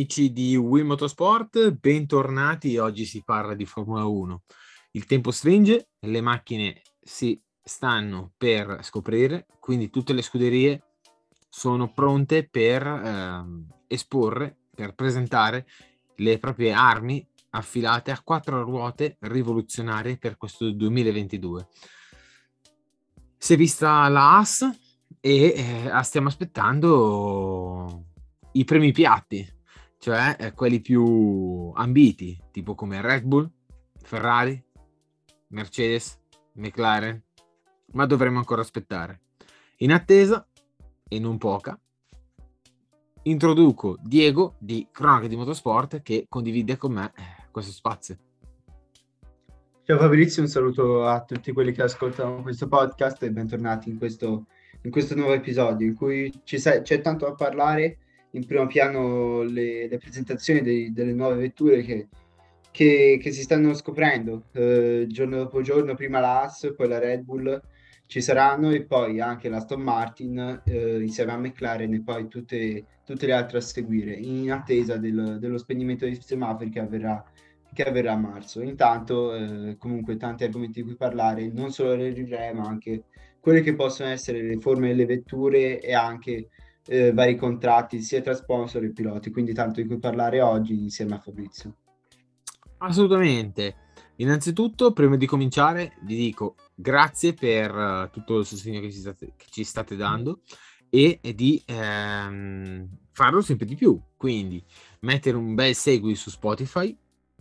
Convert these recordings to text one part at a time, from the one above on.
Amici di Wii Motorsport, bentornati. Oggi si parla di Formula 1. Il tempo stringe, le macchine si stanno per scoprire, quindi tutte le scuderie sono pronte per ehm, esporre, per presentare le proprie armi affilate a quattro ruote rivoluzionarie per questo 2022. Si è vista la AS e eh, stiamo aspettando i primi piatti, cioè eh, quelli più ambiti, tipo come Red Bull, Ferrari, Mercedes, McLaren, ma dovremo ancora aspettare. In attesa, e non poca, introduco Diego di Cronache di Motorsport che condivide con me eh, questo spazio. Ciao Fabrizio, un saluto a tutti quelli che ascoltano questo podcast e bentornati in questo, in questo nuovo episodio in cui c'è tanto da parlare. In primo piano le, le presentazioni dei- delle nuove vetture che, che- che si stanno scoprendo eh, giorno dopo giorno, prima la Haas, poi la Red Bull ci saranno e poi anche la Aston Martin eh, insieme a McLaren e poi tutte, tutte le altre a seguire in attesa del- dello spegnimento dei semafori che avverrà che avverrà a marzo. Intanto, eh, comunque, tanti argomenti di cui parlare, non solo le livree, ma anche quelle che possono essere le forme delle vetture e anche eh, vari contratti sia tra sponsor e piloti. Quindi, tanto di cui parlare oggi insieme a Fabrizio. Assolutamente. Innanzitutto, prima di cominciare, vi dico grazie per eh, tutto il sostegno che ci state, che ci state dando e e di ehm, farlo sempre di più. Quindi mettere un bel segui su Spotify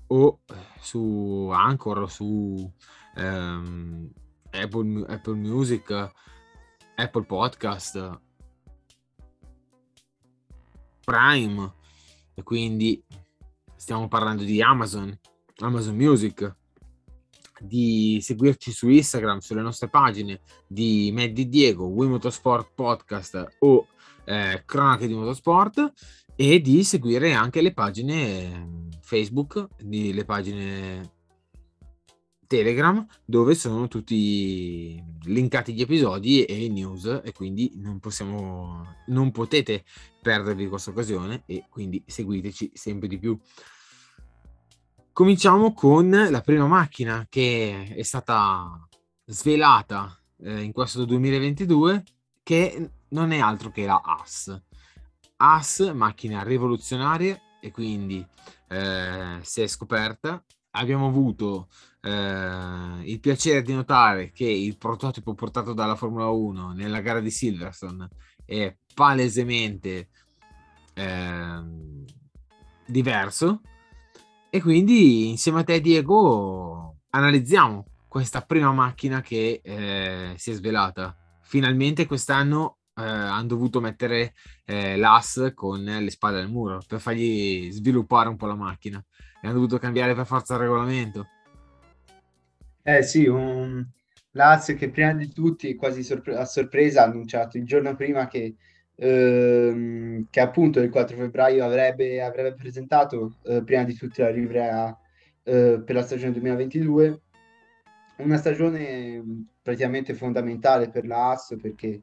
o eh, su Anchor o su ehm, Apple, Apple Music, Apple Podcast, Prime. E quindi stiamo parlando di Amazon, Amazon Music, di seguirci su Instagram, sulle nostre pagine di Matt di Diego, Wii Motorsport Podcast o eh, Cronache di Motorsport e di seguire anche le pagine eh, Facebook, di, le pagine Telegram dove sono tutti linkati gli episodi e i news e quindi non possiamo non potete perdervi questa occasione e quindi seguiteci sempre di più. Cominciamo con la prima macchina che è stata svelata eh, in questo 2022 che non è altro che la AS. AS, macchina rivoluzionaria e quindi eh, si è scoperta. Abbiamo avuto eh, il piacere di notare che il prototipo portato dalla Formula 1 nella gara di Silverstone è palesemente ehm, diverso e quindi insieme a te Diego analizziamo questa prima macchina che eh, si è svelata. Finalmente quest'anno eh, hanno dovuto mettere eh, l'AS con le spalle al muro per fargli sviluppare un po' la macchina e hanno dovuto cambiare per forza il regolamento. Eh sì, un... Lazio che prima di tutti, quasi sorpre- a sorpresa, ha annunciato il giorno prima che, ehm, che appunto il 4 febbraio avrebbe, avrebbe presentato eh, prima di tutti la livrea eh, per la stagione 2022. Una stagione mh, praticamente fondamentale per la AS perché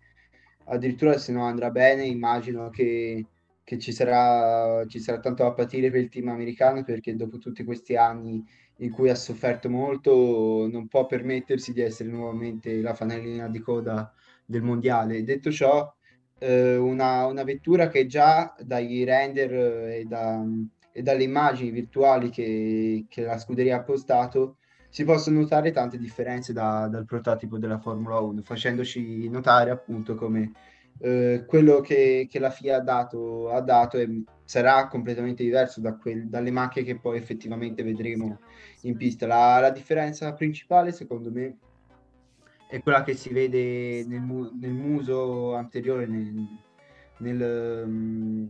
addirittura se non andrà bene immagino che, che ci sarà, ci sarà tanto da patire per il team americano perché dopo tutti questi anni in cui ha sofferto molto, non può permettersi di essere nuovamente la fanalina di coda del mondiale. Detto ciò, eh, una, una vettura che già dai render eh, e, da- e dalle immagini virtuali che, che la scuderia ha postato si possono notare tante differenze da- dal prototipo della Formula 1, facendoci notare appunto come eh, quello che, che, la FIA ha dato, ha dato è, sarà completamente diverso da quel, dalle macchine che poi effettivamente vedremo in pista. La, la, differenza principale, secondo me, è quella che si vede nel, nel muso anteriore, nel, nel, um,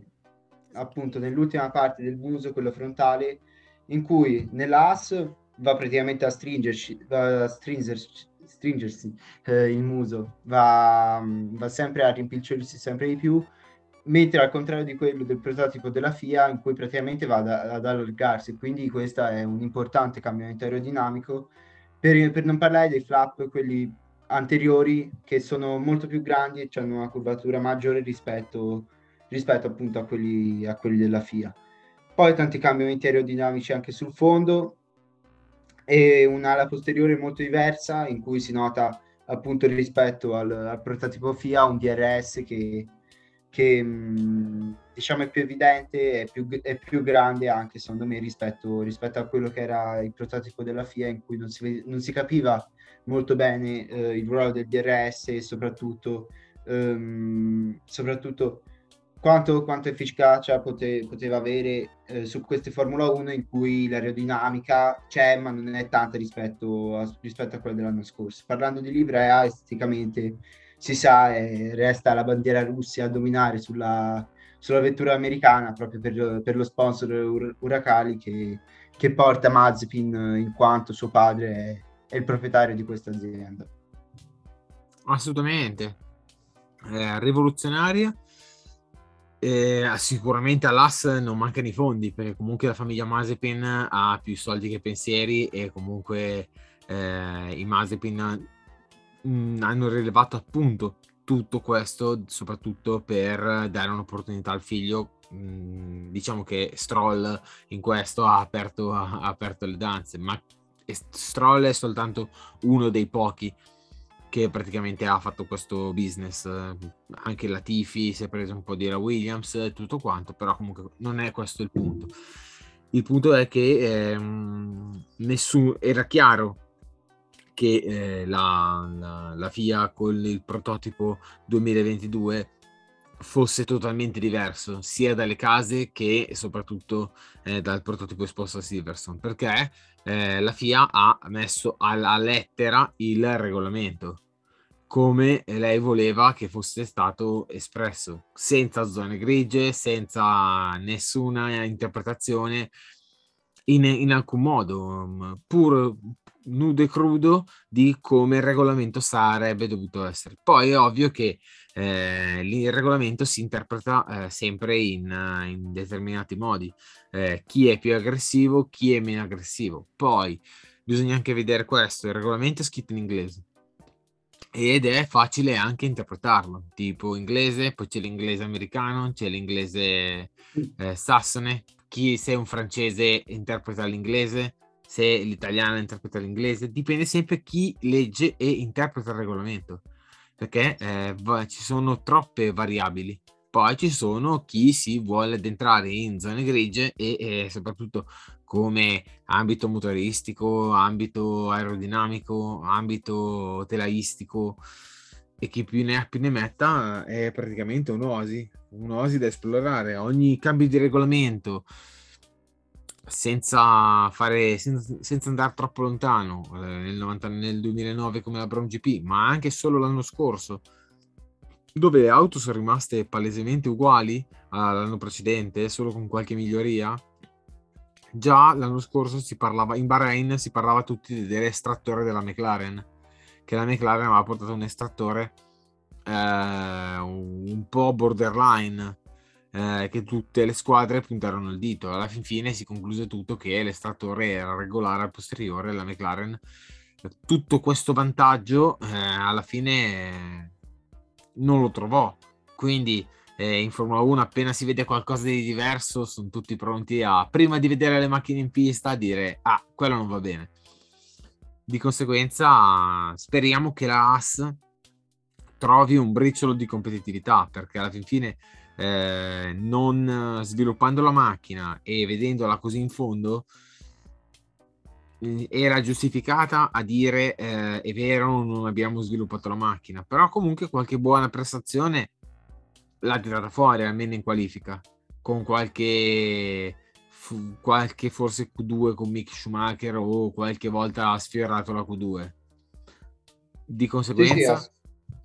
appunto nell'ultima parte del muso, quello frontale, in cui nell'AS va praticamente a stringersi, va a stringersi, stringersi eh, il muso, va, va sempre a rimpicciolirsi sempre di più, mentre al contrario di quello del prototipo della FIA in cui praticamente va ad, ad allargarsi, quindi questo è un importante cambiamento aerodinamico, per, per non parlare dei flap, quelli anteriori che sono molto più grandi e hanno una curvatura maggiore rispetto, rispetto appunto a quelli, a quelli della FIA. Poi tanti cambiamenti aerodinamici anche sul fondo e un'ala posteriore molto diversa in cui si nota appunto rispetto al, al prototipo FIA un DRS che, che diciamo è più evidente, è più, più, grande anche secondo me rispetto, rispetto, a quello che era il prototipo della FIA in cui non si, non si capiva molto bene eh, il ruolo del DRS e soprattutto, ehm, soprattutto quanto, quanto efficacia pote, poteva avere eh, su queste Formula 1 in cui l'aerodinamica c'è ma non è tanta rispetto a, rispetto a quella dell'anno scorso. Parlando di livrea, esteticamente si sa, eh, resta la bandiera Russia a dominare sulla, sulla vettura americana proprio per, per lo sponsor Ur- Uracali che, che, porta Mazepin in quanto suo padre è, è il proprietario di questa azienda. Assolutamente, eh, rivoluzionaria. Eh, sicuramente all'AS non mancano i fondi perché comunque la famiglia Mazepin ha più soldi che pensieri e comunque eh, i Mazepin mh, mm, hanno rilevato appunto tutto questo soprattutto per dare un'opportunità al figlio mm, diciamo che Stroll in questo ha aperto, ha aperto le danze ma Stroll è soltanto uno dei pochi che praticamente ha fatto questo business. Anche la Tifi si è preso un po' di la Williams tutto quanto, però comunque non è questo il punto. Il punto è che ehm, nessuno era chiaro che eh, la, la, la, FIA con il prototipo 2022 fosse totalmente diverso sia dalle case che soprattutto eh, dal prototipo esposto a Silverstone. Perché eh, la FIA ha messo alla lettera il regolamento come lei voleva che fosse stato espresso, senza zone grigie, senza nessuna interpretazione in, in alcun modo, puro, nudo e crudo di come il regolamento sarebbe dovuto essere. Poi è ovvio che eh, il regolamento si interpreta eh, sempre in, in, determinati modi. Eh, chi è più aggressivo, chi è meno aggressivo. Poi bisogna anche vedere questo, il regolamento è scritto in inglese ed è facile anche interpretarlo, tipo inglese, poi c'è l'inglese americano, c'è l'inglese eh, sassone, chi se un francese interpreta l'inglese, se l'italiano interpreta l'inglese, dipende sempre chi legge e interpreta il regolamento perché eh, ci sono troppe variabili. Poi ci sono chi si vuole addentrare in zone grigie e, e soprattutto come ambito motoristico, ambito aerodinamico, ambito telaistico e chi più ne ha più ne metta è praticamente un'osi, un'osi da esplorare. Ogni cambio di regolamento senza, fare, senza, senza andare troppo lontano, eh, nel, 90, nel 2009 come la Brown GP, ma anche solo l'anno scorso, dove le auto sono rimaste palesemente uguali all'anno precedente, solo con qualche miglioria. Già l'anno scorso si parlava, in Bahrain si parlava tutti dell'estrattore della McLaren, che la McLaren aveva portato un estrattore eh, un po' borderline, eh, che tutte le squadre puntarono il dito. Alla fin fine si concluse tutto che l'estrattore era regolare al posteriore, la McLaren. Tutto questo vantaggio eh, alla fine non lo trovò. Quindi eh, in Formula 1 appena si vede qualcosa di diverso sono tutti pronti a, prima di vedere le macchine in pista, a dire ah, quello non va bene. Di conseguenza speriamo che la AS trovi un briciolo di competitività perché alla fin fine eh, non sviluppando la macchina e vedendola così in fondo, eh, era giustificata a dire eh, è vero non abbiamo sviluppato la macchina però comunque qualche buona prestazione l'ha tirata fuori almeno in qualifica con qualche qualche forse Q2 con Mick Schumacher o qualche volta ha sfiorato la Q2 di Sì, sì, conseguenza? ass-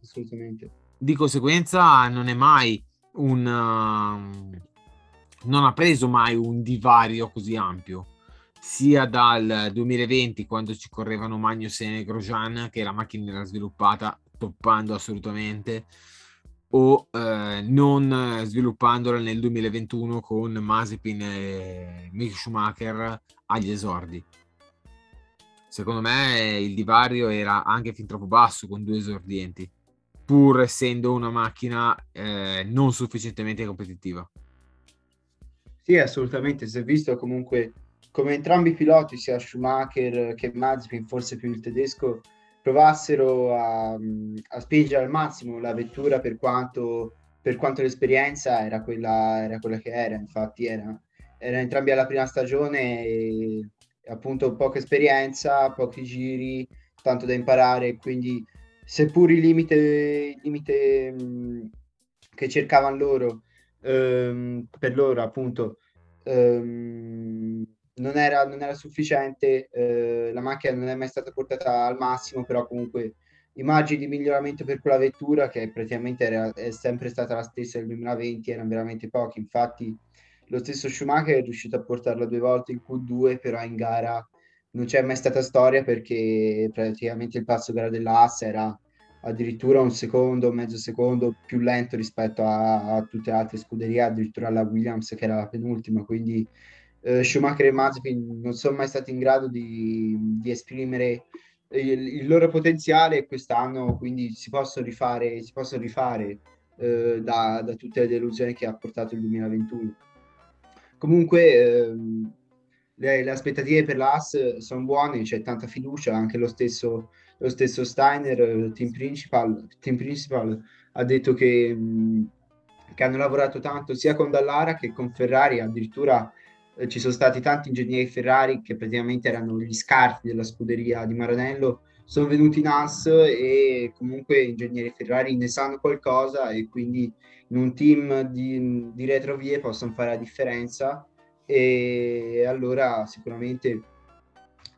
assolutamente. di conseguenza non è mai un um, non ha preso mai un divario così ampio. Sia dal 2020 quando ci correvano Magnussen e Grosjean che la macchina era sviluppata toppando assolutamente o eh, non sviluppandola nel 2021 con Mazepin e Mick Schumacher agli esordi secondo me il divario era anche fin troppo basso con due esordienti pur essendo una macchina eh, non sufficientemente competitiva. Sì, assolutamente. Si è visto comunque come entrambi i piloti, sia Schumacher che Mazepin, forse più il tedesco, provassero a, a spingere al massimo la vettura per quanto, per quanto l'esperienza era quella, era quella che era. Infatti, era, era entrambi alla prima stagione e appunto poca esperienza, pochi giri, tanto da imparare. Quindi, seppur il limite, il limite che cercavano loro ehm, per loro appunto ehm, non, era, non era sufficiente, eh, la macchina non è mai stata portata al massimo, però comunque i margini di miglioramento per quella vettura che praticamente era, è sempre stata la stessa del 2020 erano veramente pochi, infatti lo stesso Schumacher è riuscito a portarla due volte in Q2, però in gara non c'è mai stata storia perché praticamente il passo gara della Haas era addirittura un secondo, mezzo secondo più lento rispetto a, a tutte le altre scuderie, addirittura alla Williams che era la penultima, quindi eh, Schumacher e Mazepin non sono mai stati in grado di, di esprimere il, il, loro potenziale quest'anno, quindi si possono rifare, si possono rifare eh, da, da, tutte le delusioni che ha portato il 2021. Comunque ehm, le, le, aspettative per l'AS sono buone, c'è tanta fiducia, anche lo stesso lo stesso Steiner, team principal, team principal ha detto che, mh, che, hanno lavorato tanto sia con Dallara che con Ferrari, addirittura eh, ci sono stati tanti ingegneri Ferrari che praticamente erano gli scarti della scuderia di Maranello, sono venuti in AS e comunque ingegneri Ferrari ne sanno qualcosa e quindi in un team di, di retrovie possono fare la differenza e allora sicuramente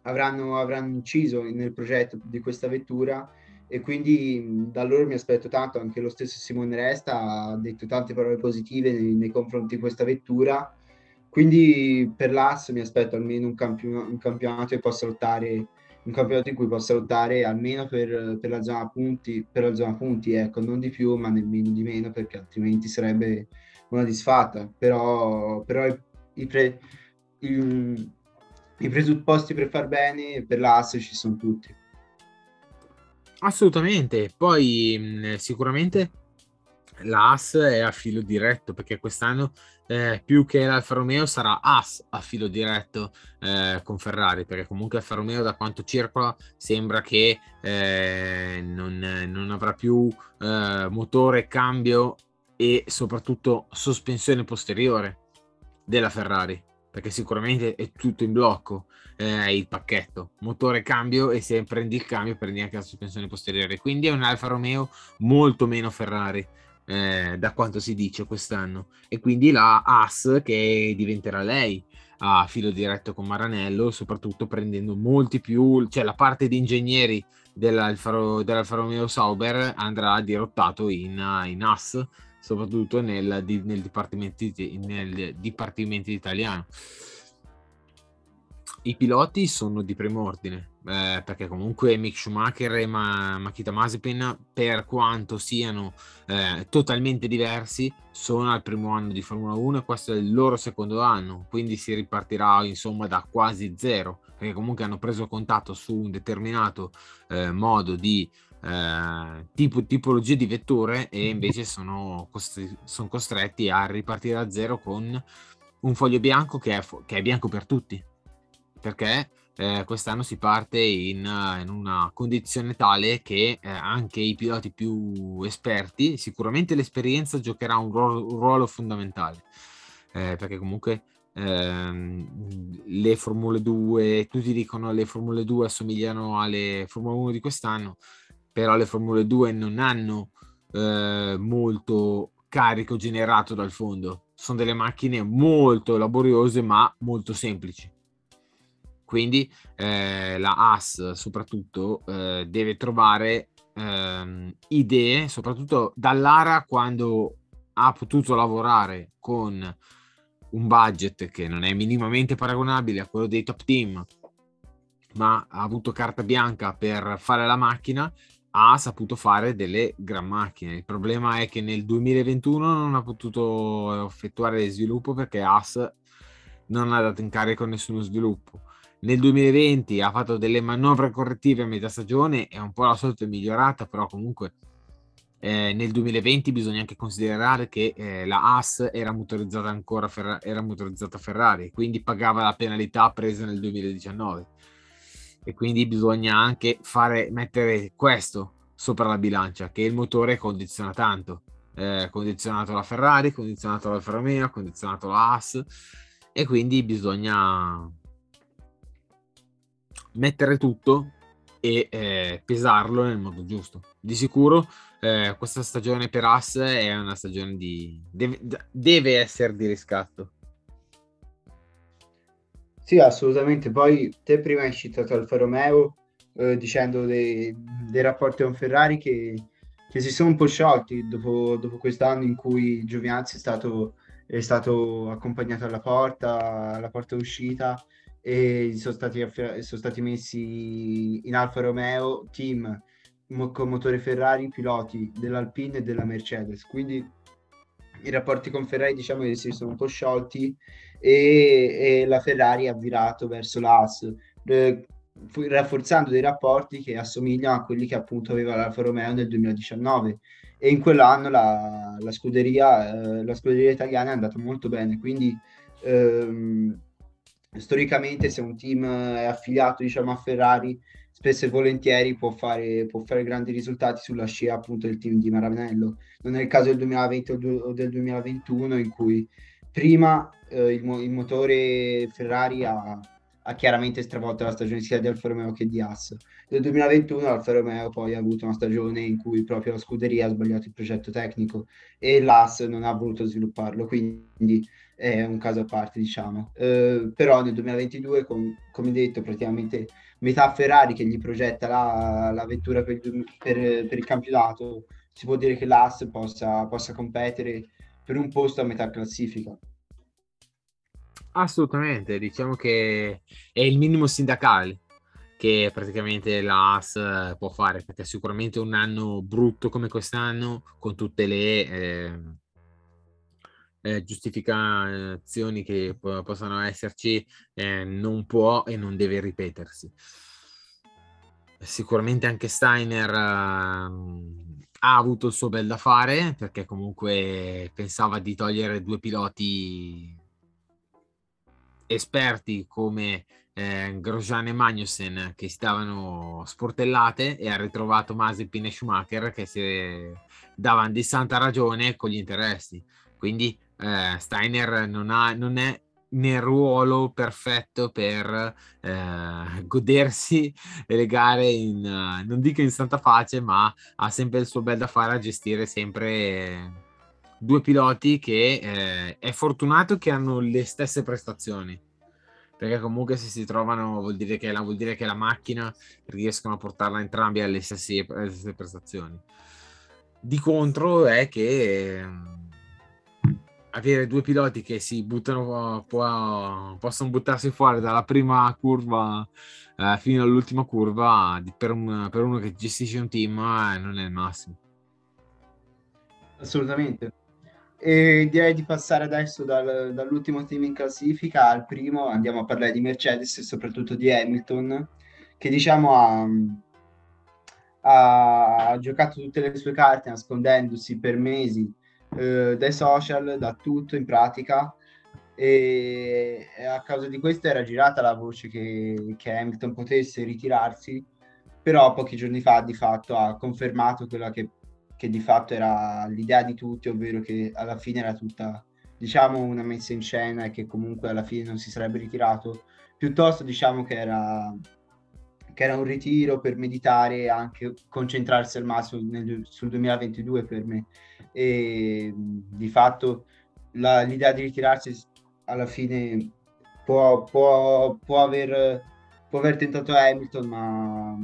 avranno, avranno inciso nel progetto di questa vettura e quindi da loro mi aspetto tanto, anche lo stesso Simone Resta ha detto tante parole positive nei, nei confronti di questa vettura, quindi per l'AS mi aspetto almeno un, campionato, un campionato che possa lottare un campionato in cui possa lottare almeno per, per, la zona punti, per la zona punti, ecco, non di più, ma nemmeno di meno, perché altrimenti sarebbe una disfatta. Però, però i, i, pre, i, i presupposti per far bene per l'AS ci sono tutti. Assolutamente, poi sicuramente l'AS è a filo diretto perché quest'anno eh, più che l'Alfa Romeo sarà AS a filo diretto eh, con Ferrari perché comunque Alfa Romeo da quanto circola sembra che eh, non, non, avrà più eh, motore, cambio e soprattutto sospensione posteriore della Ferrari perché sicuramente è tutto in blocco eh, il pacchetto. Motore cambio e se prendi il cambio prendi anche la sospensione posteriore. Quindi è un Alfa Romeo molto meno Ferrari eh, da quanto si dice quest'anno e quindi la AS che diventerà lei a filo diretto con Maranello soprattutto prendendo molti più cioè la parte di ingegneri dell'Alfa, dell'Alfa Romeo Sauber andrà dirottato in, in AS soprattutto nel, nel, dipartimento, nel dipartimento italiano. I piloti sono di primo ordine, eh, perché comunque Mick Schumacher e Ma- Makita Mazepin, per quanto siano eh, totalmente diversi, sono al primo anno di Formula 1 e questo è il loro secondo anno, quindi si ripartirà insomma da quasi zero, perché comunque hanno preso contatto su un determinato eh, modo di eh, tipo, tipologie di vetture e invece sono, costri- sono, costretti a ripartire da zero con un foglio bianco che è, fo- che è bianco per tutti. Perché eh, quest'anno si parte in, in, una condizione tale che eh, anche i piloti più esperti sicuramente l'esperienza giocherà un ruolo, un ruolo fondamentale eh, perché comunque ehm, le Formule 2 tutti dicono le Formule 2 assomigliano alle Formule 1 di quest'anno però le Formule 2 non hanno eh, molto carico generato dal fondo. Sono delle macchine molto laboriose ma molto semplici. Quindi eh, la AS soprattutto eh, deve trovare ehm, idee, soprattutto dall'ARA quando ha potuto lavorare con un budget che non è minimamente paragonabile a quello dei top team, ma ha avuto carta bianca per fare la macchina, ha saputo fare delle gran macchine. Il problema è che nel 2021 non ha potuto effettuare sviluppo perché AS non ha dato in carico nessuno sviluppo. Nel 2020 ha fatto delle manovre correttive a metà stagione e un po' la è migliorata, però comunque eh, nel 2020 bisogna anche considerare che eh, la AS era motorizzata ancora Ferra- era motorizzata Ferrari, quindi pagava la penalità presa nel 2019 e quindi bisogna anche fare mettere questo sopra la bilancia che il motore condiziona tanto. Eh, condizionato la Ferrari condizionato la Romeo condizionato la AS e quindi bisogna mettere tutto e eh, pesarlo nel modo giusto. Di sicuro eh, questa stagione per As è una stagione di... deve, deve essere di riscatto. Sì, assolutamente. Poi te prima hai citato Alfa Romeo eh, dicendo dei, dei, rapporti con Ferrari che, che, si sono un po' sciolti dopo, dopo quest'anno in cui Giovinazzi è stato, è stato accompagnato alla porta, alla porta uscita e sono stati, sono stati messi in Alfa Romeo team con motore Ferrari piloti dell'Alpine e della Mercedes. Quindi i rapporti con Ferrari diciamo che si sono un po' sciolti e, e la Ferrari ha virato verso l'AS eh, rafforzando dei rapporti che assomigliano a quelli che appunto aveva l'Alfa Romeo nel 2019 e in quell'anno la, la, scuderia, eh, la scuderia italiana è andata molto bene. Quindi ehm, storicamente se un team è affiliato diciamo a Ferrari spesso e volentieri può fare, può fare grandi risultati sulla scia appunto del team di Maranello. Non è il caso del 2020 o del 2021 in cui prima eh, il, il, motore Ferrari ha, ha, chiaramente stravolto la stagione sia di Alfa Romeo che di Haas. Nel 2021 Alfa Romeo poi ha avuto una stagione in cui proprio la scuderia ha sbagliato il progetto tecnico e l'Haas non ha voluto svilupparlo. Quindi è un caso a parte, diciamo. Eh, però nel 2022, com- come detto, praticamente metà Ferrari che gli progetta la, la vettura per, per, per, il campionato, si può dire che l'AS possa, possa competere per un posto a metà classifica. Assolutamente, diciamo che è il minimo sindacale che praticamente la AS può fare perché sicuramente un anno brutto come quest'anno con tutte le eh, eh, giustificazioni che po- possono esserci eh, non può e non deve ripetersi. Sicuramente anche Steiner uh, ha avuto il suo bel da fare perché comunque pensava di togliere due piloti esperti come eh, Grosjean e Magnussen che stavano sportellate e ha ritrovato Mazepin e Schumacher che si davano di santa ragione con gli interessi. Quindi eh, Steiner non, ha, non è nel ruolo perfetto per eh, godersi le gare in, uh, non dico in santa pace, ma ha sempre il suo bel da fare a gestire sempre due piloti che eh, è fortunato che hanno le stesse prestazioni. Perché comunque se si trovano vuol dire che la, vuol dire che la macchina riescono a portarla entrambi alle stesse, alle stesse prestazioni. Di contro è che ehm, avere due piloti che si buttano, può, possono buttarsi fuori dalla prima curva eh, fino all'ultima curva per, un, per, uno che gestisce un team eh, non è il massimo. Assolutamente. E direi di passare adesso dal, dall'ultimo team in classifica al primo, andiamo a parlare di Mercedes e soprattutto di Hamilton, che diciamo ha, ha, giocato tutte le sue carte nascondendosi per mesi eh, dai social, da tutto in pratica e, a causa di questo era girata la voce che, che, Hamilton potesse ritirarsi, però pochi giorni fa di fatto ha confermato quella che, che di fatto era l'idea di tutti, ovvero che alla fine era tutta diciamo una messa in scena e che comunque alla fine non si sarebbe ritirato, piuttosto diciamo che era che era un ritiro per meditare e anche concentrarsi al massimo nel, sul 2022 per me. E di fatto la, l'idea di ritirarsi alla fine può, può, può, aver, può aver tentato Hamilton, ma,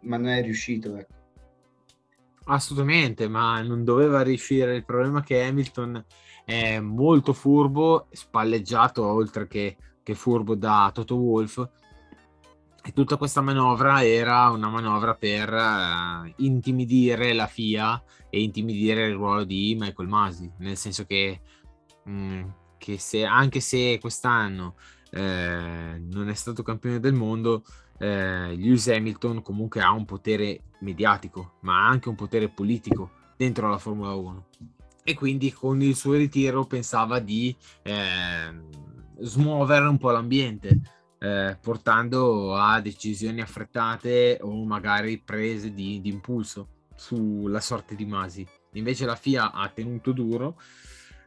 ma non è riuscito. Ecco. Assolutamente, ma non doveva riuscire. Il problema è che Hamilton è molto furbo, spalleggiato oltre che, che furbo da Toto Wolff. E tutta questa manovra era una manovra per uh, intimidire la FIA e intimidire il ruolo di Michael Masi, nel senso che, mh, mm, che se, anche se quest'anno eh, non è stato campione del mondo, eh, Lewis Hamilton comunque ha un potere mediatico, ma anche un potere politico dentro la Formula 1. E quindi con il suo ritiro pensava di eh, smuovere un po' l'ambiente, eh, portando a decisioni affrettate o magari prese di, di impulso sulla sorte di Masi. Invece la FIA ha tenuto duro,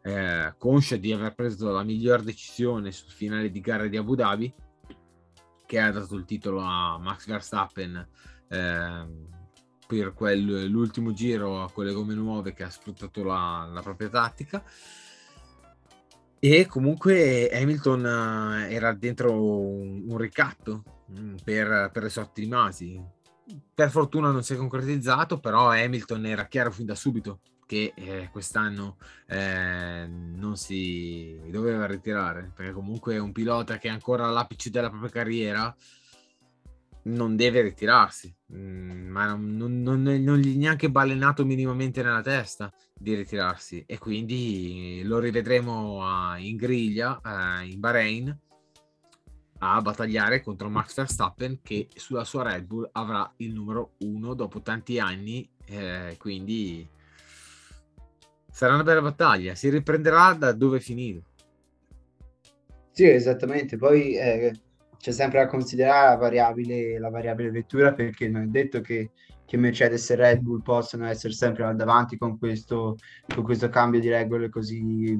eh, conscia di aver preso la miglior decisione sul finale di gara di Abu Dhabi, che ha dato il titolo a Max Verstappen eh, per quel, l'ultimo giro con le gomme nuove che ha sfruttato la, la propria tattica. E comunque Hamilton eh, era dentro un, un ricatto mm, per, per le sorti di Masi. Per fortuna non si è concretizzato, però Hamilton era chiaro fin da subito che eh, quest'anno eh, non si doveva ritirare, perché comunque è un pilota che è ancora all'apice della propria carriera non deve ritirarsi, mm, ma non, non, non, gli è neanche balenato minimamente nella testa di ritirarsi. E quindi lo rivedremo in griglia eh, in Bahrain a battagliare contro Max Verstappen che sulla sua Red Bull avrà il numero uno dopo tanti anni, eh, quindi sarà una bella battaglia, si riprenderà da dove è finito. Sì, esattamente, poi eh, c'è sempre da considerare la variabile, la variabile vettura perché non è detto che, che, Mercedes e Red Bull possano essere sempre al davanti con questo, con questo cambio di regole così,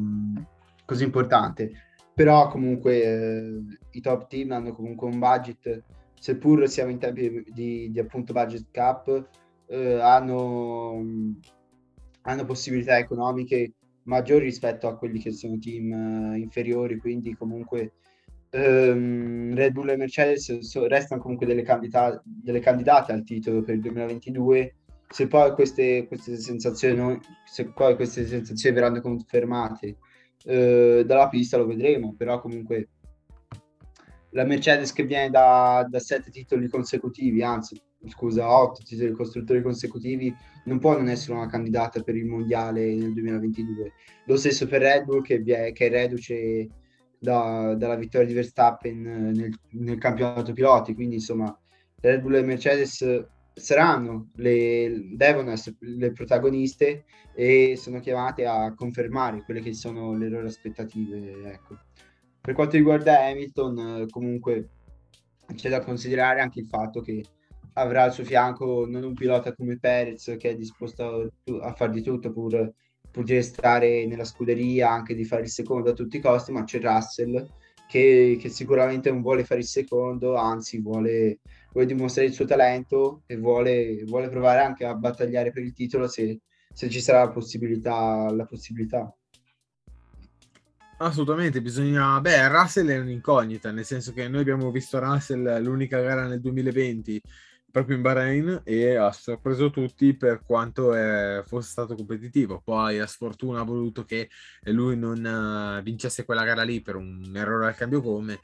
così importante. Però comunque eh, i top team hanno comunque un budget, seppur siamo in tempi di, di appunto budget cap, eh, hanno hanno possibilità economiche maggiori rispetto a quelli che sono team uh, inferiori, quindi comunque um, Red Bull e Mercedes so, restano comunque delle, candidate, delle candidate al titolo per il 2022. Se poi queste, queste sensazioni, se poi queste sensazioni verranno confermate uh, dalla pista, lo vedremo, però comunque la Mercedes che viene da, da sette titoli consecutivi, anzi scusa, otto titoli costruttori consecutivi, non può non essere una candidata per il mondiale nel 2022. Lo stesso per Red Bull che, è, che è reduce da, dalla vittoria di Verstappen nel, nel, campionato piloti, quindi insomma Red Bull e Mercedes saranno le, devono essere le protagoniste e sono chiamate a confermare quelle che sono le loro aspettative. Ecco. Per quanto riguarda Hamilton, comunque c'è da considerare anche il fatto che avrà al suo fianco non un pilota come Perez che è disposto a, a far di tutto pur, pur di restare nella scuderia, anche di fare il secondo a tutti i costi, ma c'è Russell che, che sicuramente non vuole fare il secondo, anzi vuole, vuole dimostrare il suo talento e vuole, vuole, provare anche a battagliare per il titolo se, se ci sarà la possibilità. La possibilità. Assolutamente, bisogna... Beh, Russell è un'incognita, nel senso che noi abbiamo visto Russell l'unica gara nel 2020 proprio in Bahrain e ha sorpreso tutti per quanto è, fosse stato competitivo. Poi a sfortuna ha voluto che lui non uh, vincesse quella gara lì per un errore al cambio come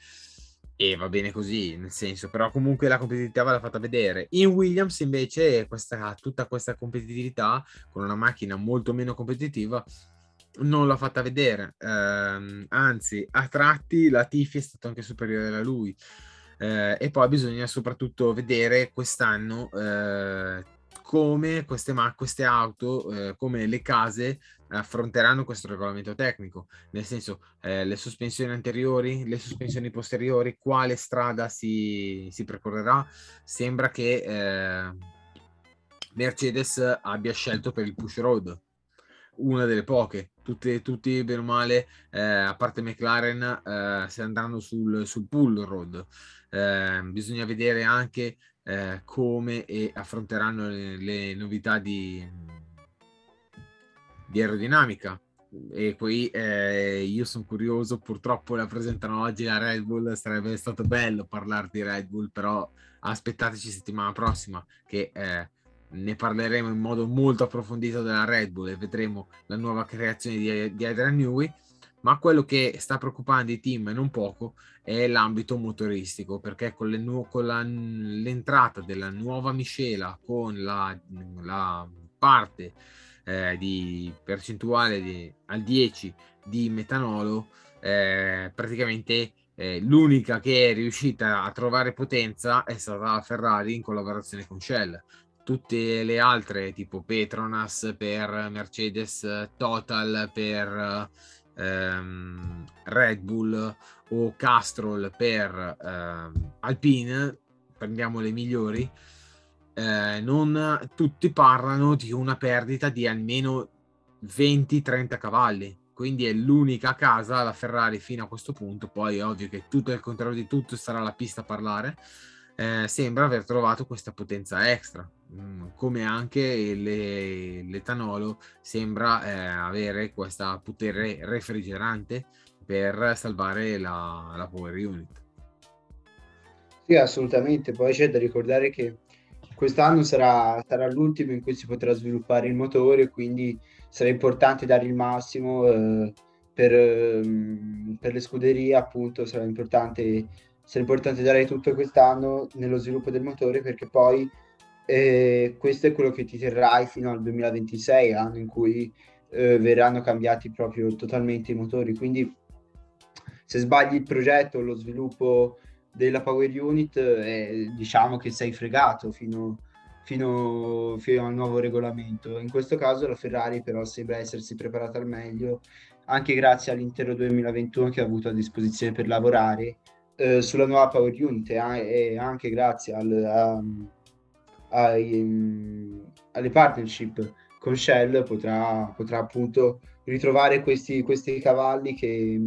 e va bene così, nel senso, però comunque la competitività l'ha fatta vedere. In Williams invece questa, tutta questa competitività con una macchina molto meno competitiva non l'ha fatta vedere, ehm, anzi a tratti la Tifi è stato anche superiore a lui. Eh, e poi bisogna soprattutto vedere quest'anno eh, come queste, ma- queste auto, eh, come le case affronteranno questo regolamento tecnico, nel senso eh, le sospensioni anteriori, le sospensioni posteriori, quale strada si, si percorrerà. Sembra che eh, Mercedes abbia scelto per il push road una delle poche. Tutti, tutti bene o male, eh, a parte McLaren, eh, si andranno sul, sul pull road. Eh, bisogna vedere anche eh, come e affronteranno le, le novità di, di aerodinamica. E poi eh, io sono curioso, purtroppo la presentano oggi la Red Bull, sarebbe stato bello parlare di Red Bull, però aspettateci settimana prossima che eh, ne parleremo in modo molto approfondito della Red Bull e vedremo la nuova creazione di, di Adrian Newey, ma quello che sta preoccupando i team non poco è l'ambito motoristico, perché con, le nu- con la, l'entrata della nuova miscela, con la, la parte eh, di percentuale di, al 10 di metanolo, eh, praticamente eh, l'unica che è riuscita a trovare potenza è stata la Ferrari in collaborazione con Shell. Tutte le altre, tipo Petronas per Mercedes, Total per ehm, Red Bull o Castrol per ehm, Alpine, prendiamo le migliori, eh, non tutti parlano di una perdita di almeno 20-30 cavalli. Quindi è l'unica casa la Ferrari fino a questo punto. Poi è ovvio che tutto il contrario di tutto sarà la pista a parlare. Eh, sembra aver trovato questa potenza extra, mm, come anche le, l'etanolo sembra eh, avere questo potere refrigerante per salvare la, la power unit. Sì, assolutamente. Poi c'è da ricordare che quest'anno sarà, sarà, l'ultimo in cui si potrà sviluppare il motore, quindi sarà importante dare il massimo eh, per, eh, per, le scuderie, appunto, sarà importante, sarà importante dare tutto quest'anno nello sviluppo del motore perché poi eh, questo è quello che ti terrai fino al 2026, anno in cui eh, verranno cambiati proprio totalmente i motori. Quindi se sbagli il progetto, lo sviluppo della Power Unit, eh, diciamo che sei fregato fino, fino, fino, al nuovo regolamento. In questo caso la Ferrari però sembra essersi preparata al meglio, anche grazie all'intero 2021 che ha avuto a disposizione per lavorare eh, sulla nuova Power Unit e anche grazie al, a, ai, um, alle partnership con Shell potrà, potrà appunto ritrovare questi, questi cavalli che,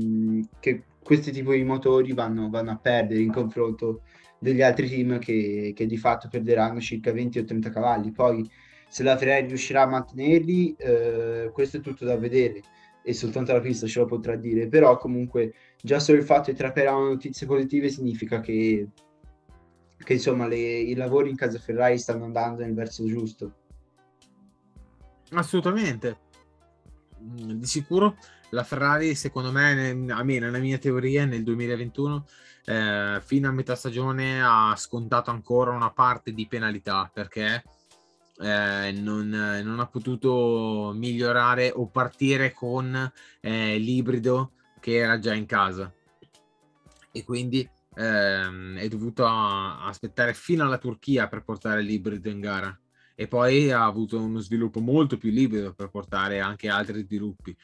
che questi tipi di motori vanno, vanno, a perdere in confronto degli altri team che, che, di fatto perderanno circa 20 o 30 cavalli. Poi se la Ferrari riuscirà a mantenerli, eh, questo è tutto da vedere e soltanto la pista ce lo potrà dire, però comunque già solo il fatto che trapperanno notizie positive significa che, che insomma le, i lavori in casa Ferrari stanno andando nel verso giusto. Assolutamente, mm, di sicuro la Ferrari, secondo me, almeno nella mia teoria, nel 2021, eh, fino a metà stagione ha scontato ancora una parte di penalità perché eh, non, non, ha potuto migliorare o partire con eh, l'ibrido che era già in casa. E quindi ehm, è dovuto a, aspettare fino alla Turchia per portare l'ibrido in gara e poi ha avuto uno sviluppo molto più libero per portare anche altri sviluppi.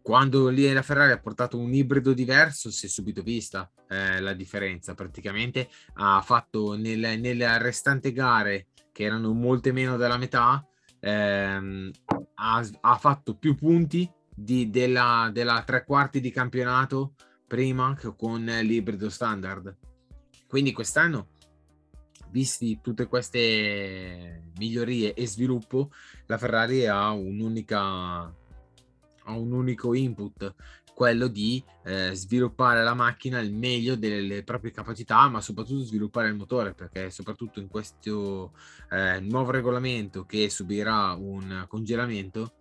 Quando lì la Ferrari ha portato un ibrido diverso si è subito vista eh, la differenza. Praticamente ha fatto nel, nelle restanti gare che erano molte meno della metà ehm, ha, ha, fatto più punti di, della, della tre quarti di campionato prima con l'ibrido standard. Quindi quest'anno visti tutte queste migliorie e sviluppo la Ferrari ha un'unica ha un unico input, quello di eh, sviluppare la macchina al meglio delle proprie capacità, ma soprattutto sviluppare il motore, perché soprattutto in questo eh, nuovo regolamento che subirà un congelamento,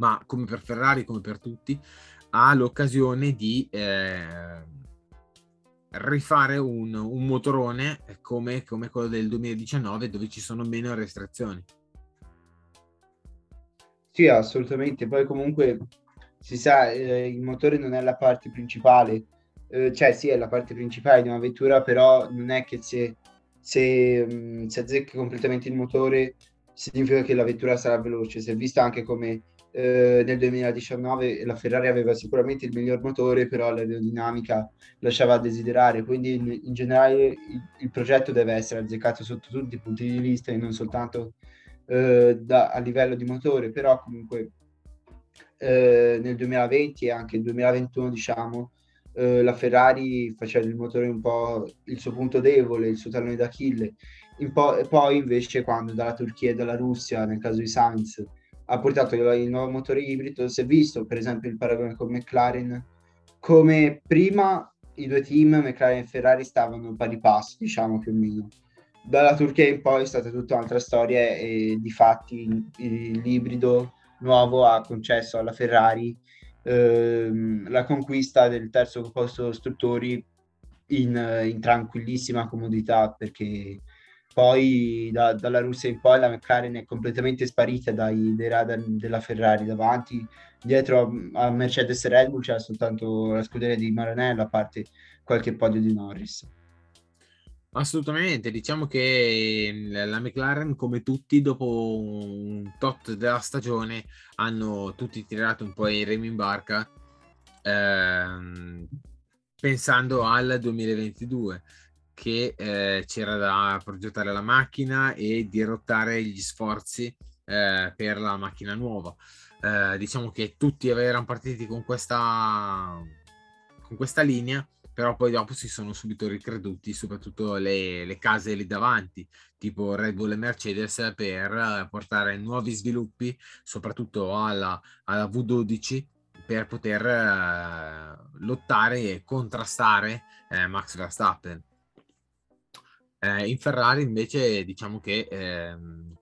ma come per Ferrari, come per tutti, ha l'occasione di eh, rifare un, un motorone come, come quello del 2019 dove ci sono meno restrizioni. Sì, assolutamente. Poi comunque si sa, eh, il motore non è la parte principale, eh, cioè sì è la parte principale di una vettura, però non è che se, se, mm, se azzecchi completamente il motore significa che la vettura sarà veloce. Si è visto anche come eh, nel 2019 la Ferrari aveva sicuramente il miglior motore, però l'aerodinamica lasciava a desiderare, quindi in, in generale il, il, progetto deve essere azzeccato sotto tutti i punti di vista e non soltanto eh, da, a livello di motore, però comunque eh, nel 2020 e anche nel 2021 diciamo eh, la Ferrari faceva il motore un po' il suo punto debole, il suo tallone d'Achille, po- poi invece quando dalla Turchia e dalla Russia, nel caso di Sainz, ha portato il, il nuovo motore ibrido, si è visto per esempio il paragone con McLaren, come prima i due team, McLaren e Ferrari, stavano pari passo, diciamo più o meno. Dalla Turchia in poi è stata tutta un'altra storia e di fatti l'ibrido nuovo ha concesso alla Ferrari ehm, la conquista del terzo posto costruttori in, in tranquillissima comodità perché poi da, dalla Russia in poi la McLaren è completamente sparita dai, dai radar della Ferrari davanti. Dietro a Mercedes e Red Bull c'era soltanto la scuderia di Maranello a parte qualche podio di Norris. Assolutamente, diciamo che la McLaren, come tutti, dopo un tot della stagione, hanno tutti tirato un po' i remi in barca, ehm, pensando al 2022, che eh, c'era da progettare la macchina e dirottare gli sforzi eh, per la macchina nuova. Eh, diciamo che tutti erano partiti con questa, con questa linea però poi dopo si sono subito ricreduti soprattutto le, le, case lì davanti, tipo Red Bull e Mercedes, per portare nuovi sviluppi, soprattutto alla, alla V12, per poter uh, lottare e contrastare eh, Max Verstappen. Eh, in Ferrari invece diciamo che eh,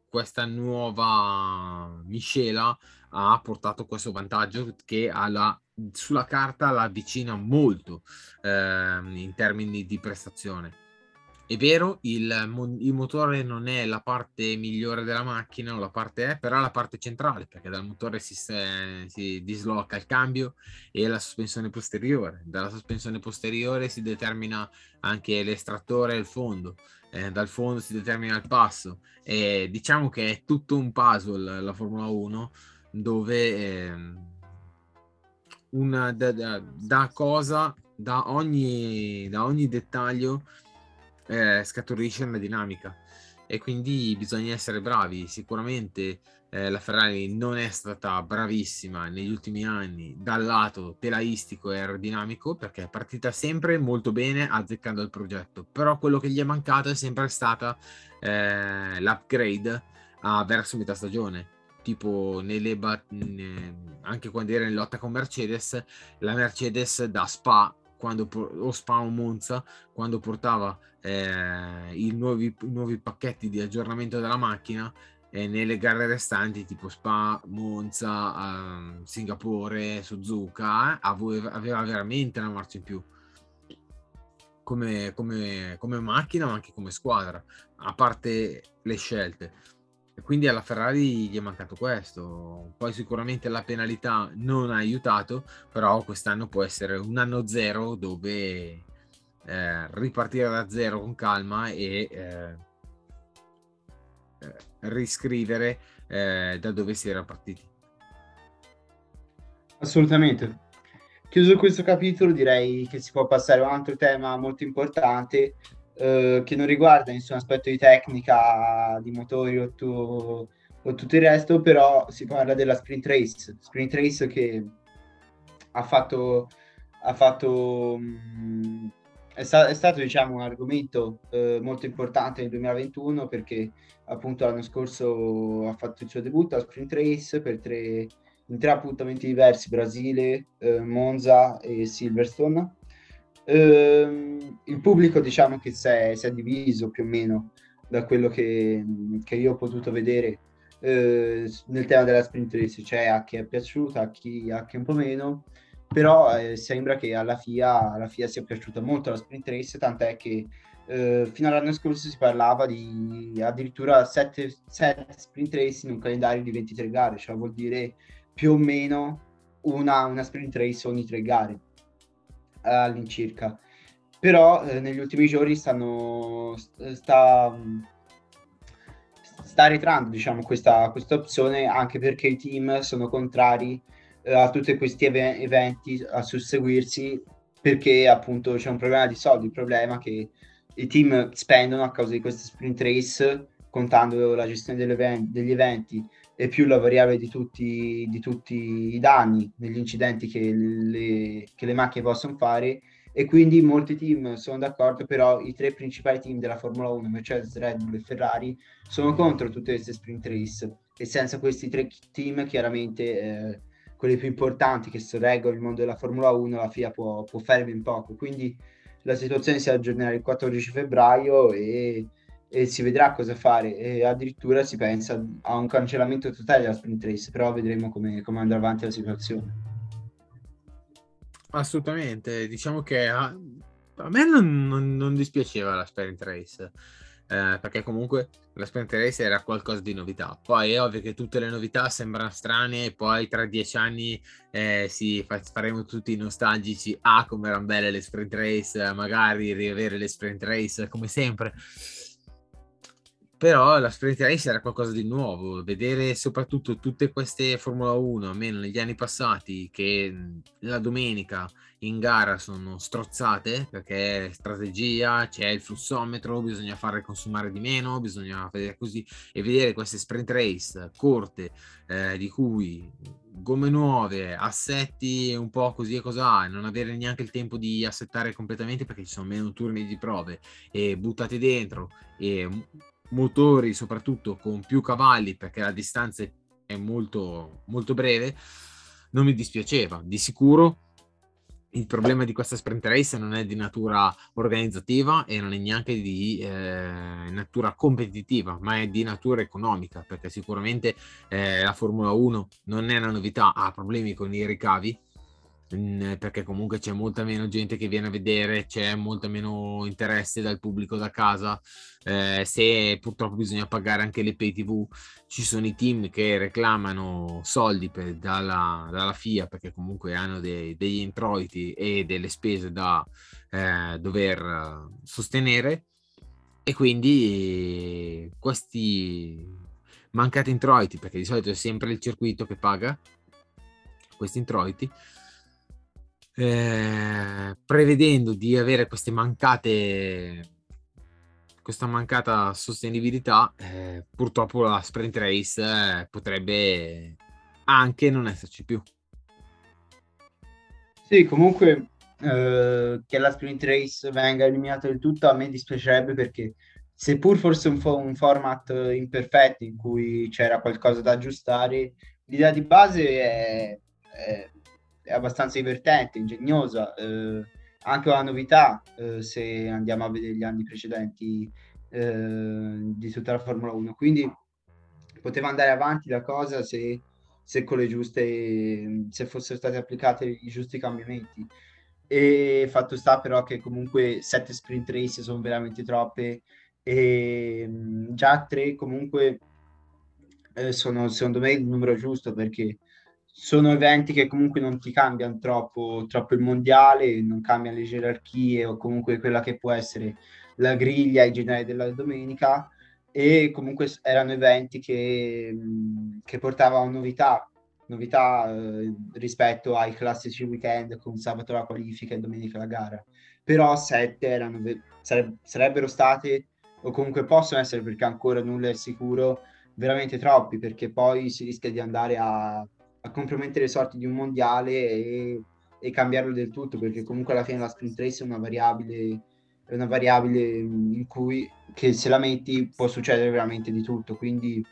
questa nuova miscela ha portato questo vantaggio che alla, sulla carta la avvicina molto eh, in termini di prestazione. È vero, il, il, motore non è la parte migliore della macchina, o la parte è, però è la parte centrale, perché dal motore si, si disloca il cambio e la sospensione posteriore. Dalla sospensione posteriore si determina anche l'estrattore e il fondo, eh, dal fondo si determina il passo. E diciamo che è tutto un puzzle la Formula 1 dove eh, una, da, da, da, cosa, da ogni, da ogni dettaglio eh, scaturisce una dinamica. E quindi bisogna essere bravi. Sicuramente eh, la Ferrari non è stata bravissima negli ultimi anni dal lato telaistico e aerodinamico perché è partita sempre molto bene azzeccando il progetto, però quello che gli è mancato è sempre stata eh, l'upgrade a verso metà stagione. Tipo nelle bat- anche quando era in lotta con Mercedes, la Mercedes da Spa quando, o Spa o Monza, quando portava eh, i, nuovi, i nuovi pacchetti di aggiornamento della macchina, e nelle gare restanti tipo Spa, Monza, uh, Singapore, Suzuka eh, aveva, aveva, veramente una marcia in più come, come, come, macchina ma anche come squadra a parte le scelte quindi alla Ferrari gli è mancato questo. Poi sicuramente la penalità non ha aiutato, però quest'anno può essere un anno zero dove eh, ripartire da zero con calma e eh, eh riscrivere eh, da dove si era partiti. Assolutamente. Chiuso questo capitolo, direi che si può passare a un altro tema molto importante, eh, che non riguarda nessun aspetto di tecnica, di motori o, tu, o, tutto il resto, però si parla della sprint race, sprint race che ha fatto, ha fatto mh, mm, è, sta- è, stato diciamo un argomento eh, molto importante nel 2021 perché appunto l'anno scorso ha fatto il suo debutto a sprint race per tre, in tre appuntamenti diversi, Brasile, eh, Monza e Silverstone. Ehm, il pubblico diciamo che si è, diviso più o meno da quello che, che io ho potuto vedere eh, nel tema della sprint race, cioè a chi è piaciuta, a chi, a chi un po' meno, però eh, sembra che alla FIA, alla FIA sia piaciuta molto la sprint race, tant'è che eh, fino all'anno scorso si parlava di addirittura 7, 7 sprint race in un calendario di 23 gare, cioè vuol dire più o meno una, una sprint race ogni tre gare all'incirca. Però eh, negli ultimi giorni stanno, sta, sta ritrando diciamo, questa, questa opzione anche perché i team sono contrari a tutti questi ev- eventi a susseguirsi perché appunto c'è un problema di soldi, il problema che i team spendono a causa di queste sprint race contando la gestione degli eventi e più la variabile di tutti, di tutti i danni negli incidenti che le, che le macchine possono fare e quindi molti team sono d'accordo, però i tre principali team della Formula 1, Mercedes, Red Bull e Ferrari, sono contro tutte queste sprint race e senza questi tre team chiaramente eh, quelli più importanti che sorreggono il mondo della Formula 1 la FIA può, può fare ben poco, quindi la situazione si aggiornerà il 14 febbraio e, e si vedrà cosa fare. E addirittura si pensa a un cancellamento totale della sprint race, però vedremo come, come andrà avanti la situazione. Assolutamente, diciamo che a, a me non, non, non, dispiaceva la sprint race, eh, perché comunque la sprint race era qualcosa di novità. Poi è ovvio che tutte le novità sembrano strane e poi tra dieci anni eh, sì, faremo tutti nostalgici, ah come erano belle le sprint race, magari riavere le sprint race come sempre. Però la sprint race era qualcosa di nuovo, vedere soprattutto tutte queste Formula 1, almeno negli anni passati, che la domenica in gara sono strozzate perché strategia, c'è il flussometro, bisogna fare consumare di meno, bisogna vedere così e vedere queste sprint race corte eh, di cui gomme nuove, assetti un po' così e cos'ha, non avere neanche il tempo di assettare completamente perché ci sono meno turni di prove e buttate dentro e motori soprattutto con più cavalli perché la distanza è molto, molto breve, non mi dispiaceva. Di sicuro il problema di questa sprint race non è di natura organizzativa e non è neanche di eh, natura competitiva, ma è di natura economica, perché sicuramente eh, la Formula 1 non è una novità, ha problemi con i ricavi, perché comunque c'è molta meno gente che viene a vedere, c'è molto meno interesse dal pubblico da casa. Eh, se purtroppo bisogna pagare anche le pay TV, ci sono i team che reclamano soldi per, dalla, dalla, FIA perché comunque hanno dei, degli introiti e delle spese da eh, dover sostenere. E quindi questi mancati introiti, perché di solito è sempre il circuito che paga questi introiti, eh, prevedendo di avere queste mancate questa mancata sostenibilità eh, purtroppo la sprint race eh, potrebbe anche non esserci più. Sì comunque eh, che la sprint race venga eliminata del tutto a me dispiacerebbe perché seppur forse un, fo- un format imperfetto in cui c'era qualcosa da aggiustare l'idea di base è, è è abbastanza divertente, ingegnosa, eh, anche una novità eh, se andiamo a vedere gli anni precedenti eh, di tutta la Formula 1. Quindi poteva andare avanti la cosa se, se giuste, se fossero stati applicati i giusti cambiamenti. E fatto sta però che comunque sette sprint race sono veramente troppe e mm, già tre comunque eh, sono secondo me il numero giusto perché sono eventi che comunque non ti cambiano troppo, troppo il mondiale, non cambiano le gerarchie o comunque quella che può essere la griglia in generale della domenica e comunque erano eventi che, che portavano novità, novità eh, rispetto ai classici weekend con sabato la qualifica e domenica la gara. Però sette erano, sareb- sarebbero state o comunque possono essere perché ancora nulla è sicuro, veramente troppi perché poi si rischia di andare a a compromettere le sorti di un mondiale e, e, cambiarlo del tutto, perché comunque alla fine la sprint race è una variabile, è una variabile in cui se la metti può succedere veramente di tutto, quindi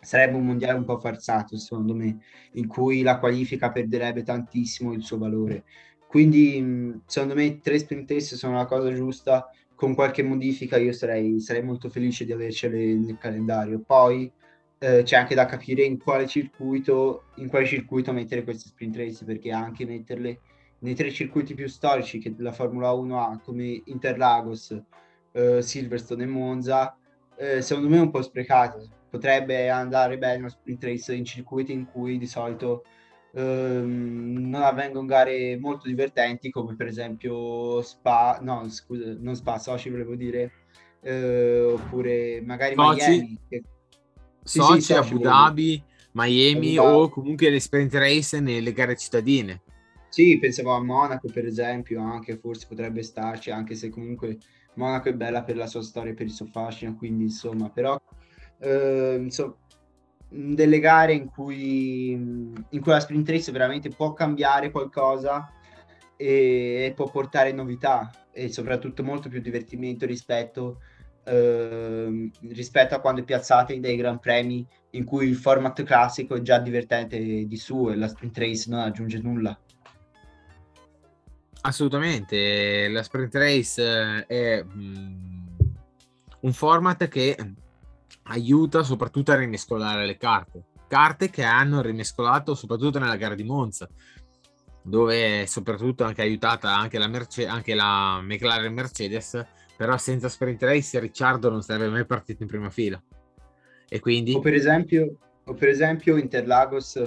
sarebbe un mondiale un po' farsato secondo me, in cui la qualifica perderebbe tantissimo il suo valore. Quindi secondo me tre sprint race sono la cosa giusta, con qualche modifica io sarei, sarei molto felice di avercele nel calendario. Poi eh, c'è anche da capire in quale circuito, in quale circuito mettere queste sprint race, perché anche metterle nei tre circuiti più storici che la Formula 1 ha, come Interlagos, eh, Silverstone e Monza, eh, secondo me è un po' sprecato. Potrebbe andare bene una sprint race in circuiti in cui di solito ehm, non avvengono gare molto divertenti, come per esempio Spa, no, scusa, non Spa, Sochi volevo dire, eh, oppure magari Sochi. Miami. Che Sochi, sì, Abu Dhabi, Miami o comunque le sprint race nelle gare cittadine. Sì, pensavo a Monaco per esempio, anche forse potrebbe starci, anche se comunque Monaco è bella per la sua storia, per il suo fascino, quindi insomma, però eh, insomma, delle gare in cui, in cui la sprint race veramente può cambiare qualcosa e, e può portare novità e soprattutto molto più divertimento rispetto, eh, rispetto a quando in dei gran premi in cui il format classico è già divertente di suo e la sprint race non aggiunge nulla. Assolutamente, la sprint race è mm, un format che aiuta soprattutto a rimescolare le carte, carte che hanno rimescolato soprattutto nella gara di Monza, dove soprattutto anche aiutata anche la, Merce- anche la McLaren Mercedes, però senza sprint race Ricciardo non sarebbe mai partito in prima fila. E quindi... O per esempio, o per esempio Interlagos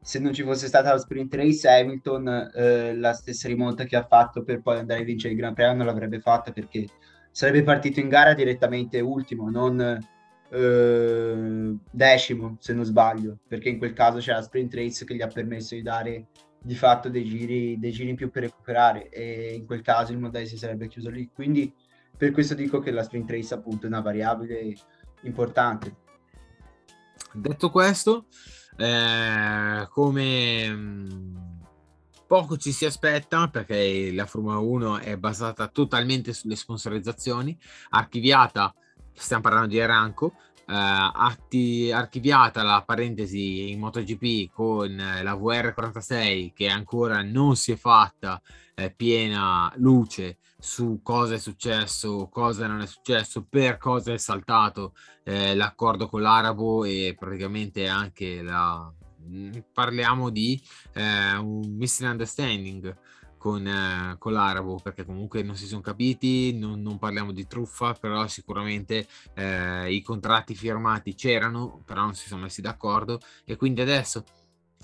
se non ci fosse stata la sprint race, Hamilton eh, la stessa rimonta che ha fatto per poi andare a vincere il Gran Premio non l'avrebbe fatta perché sarebbe partito in gara direttamente ultimo, non eh, decimo se non sbaglio, perché in quel caso c'è la sprint race che gli ha permesso di dare di fatto dei giri, dei giri in più per recuperare e in quel caso il modello si sarebbe chiuso lì. Quindi per questo dico che la sprint race appunto è una variabile importante. Detto questo, eh, come mm, poco ci si aspetta perché la Formula 1 è basata totalmente sulle sponsorizzazioni, archiviata, stiamo parlando di Aranco, atti, archiviata la parentesi in MotoGP con la VR46 che ancora non si è fatta eh, piena luce su cosa è successo, cosa non è successo, per cosa è saltato eh, l'accordo con l'arabo e praticamente anche la... Mm, parliamo di eh, un misunderstanding con, eh, con, l'arabo perché comunque non si sono capiti, non, non parliamo di truffa, però sicuramente eh, i contratti firmati c'erano, però non si sono messi d'accordo e quindi adesso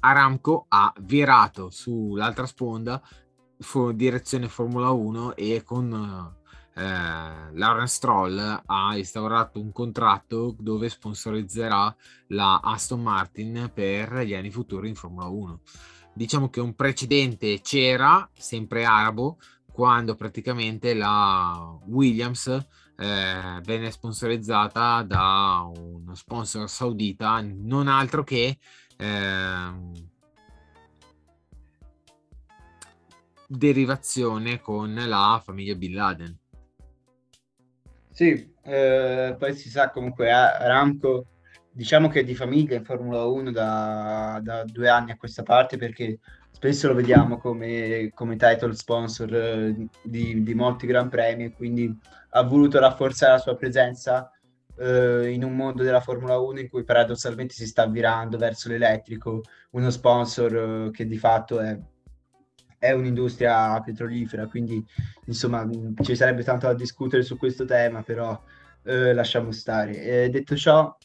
Aramco ha virato sull'altra sponda fu direzione Formula 1 e con eh, Lawrence Stroll ha instaurato un contratto dove sponsorizzerà la Aston Martin per gli anni futuri in Formula 1. Diciamo che un precedente c'era, sempre arabo, quando praticamente la Williams eh, venne sponsorizzata da uno sponsor saudita, non altro che eh, derivazione con la famiglia Bin Laden. Sì, eh, poi si sa comunque Aramco, diciamo che è di famiglia in Formula 1 da, da due anni a questa parte perché spesso lo vediamo come, come title sponsor eh, di, di, molti gran premi e quindi ha voluto rafforzare la sua presenza eh, in un mondo della Formula 1 in cui paradossalmente si sta virando verso l'elettrico, uno sponsor eh, che di fatto è è un'industria petrolifera, quindi insomma ci sarebbe tanto da discutere su questo tema, però eh, lasciamo stare. Eh, detto ciò,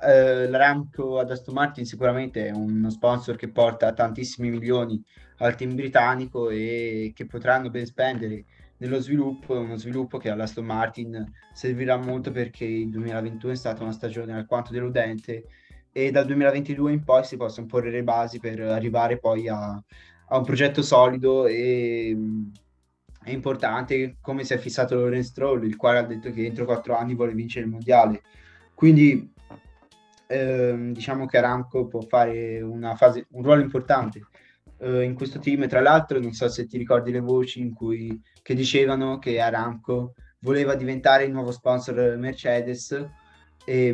eh, l'Aramco ad Aston Martin sicuramente è uno sponsor che porta tantissimi milioni al team britannico e che potranno ben spendere nello sviluppo, uno sviluppo che all'Aston Martin servirà molto perché il 2021 è stata una stagione alquanto deludente e dal 2022 in poi si possono porre le basi per arrivare poi a, ha un progetto solido e è importante come si è fissato Lorenz Stroll, il quale ha detto che entro quattro anni vuole vincere il mondiale. Quindi ehm, diciamo che Aramco può fare fase, un ruolo importante eh, in questo team. Tra l'altro, non so se ti ricordi le voci in cui che dicevano che Aramco voleva diventare il nuovo sponsor Mercedes e,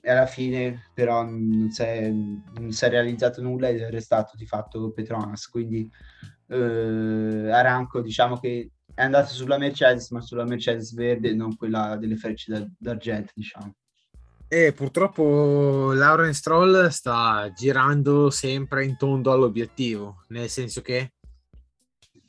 e alla fine però non si, è, non si, è, realizzato nulla ed è restato di fatto Petronas quindi eh, Aranco diciamo che è andato sulla Mercedes ma sulla Mercedes verde non quella delle frecce d'argento diciamo e purtroppo Lauren Stroll sta girando sempre in tondo all'obiettivo nel senso che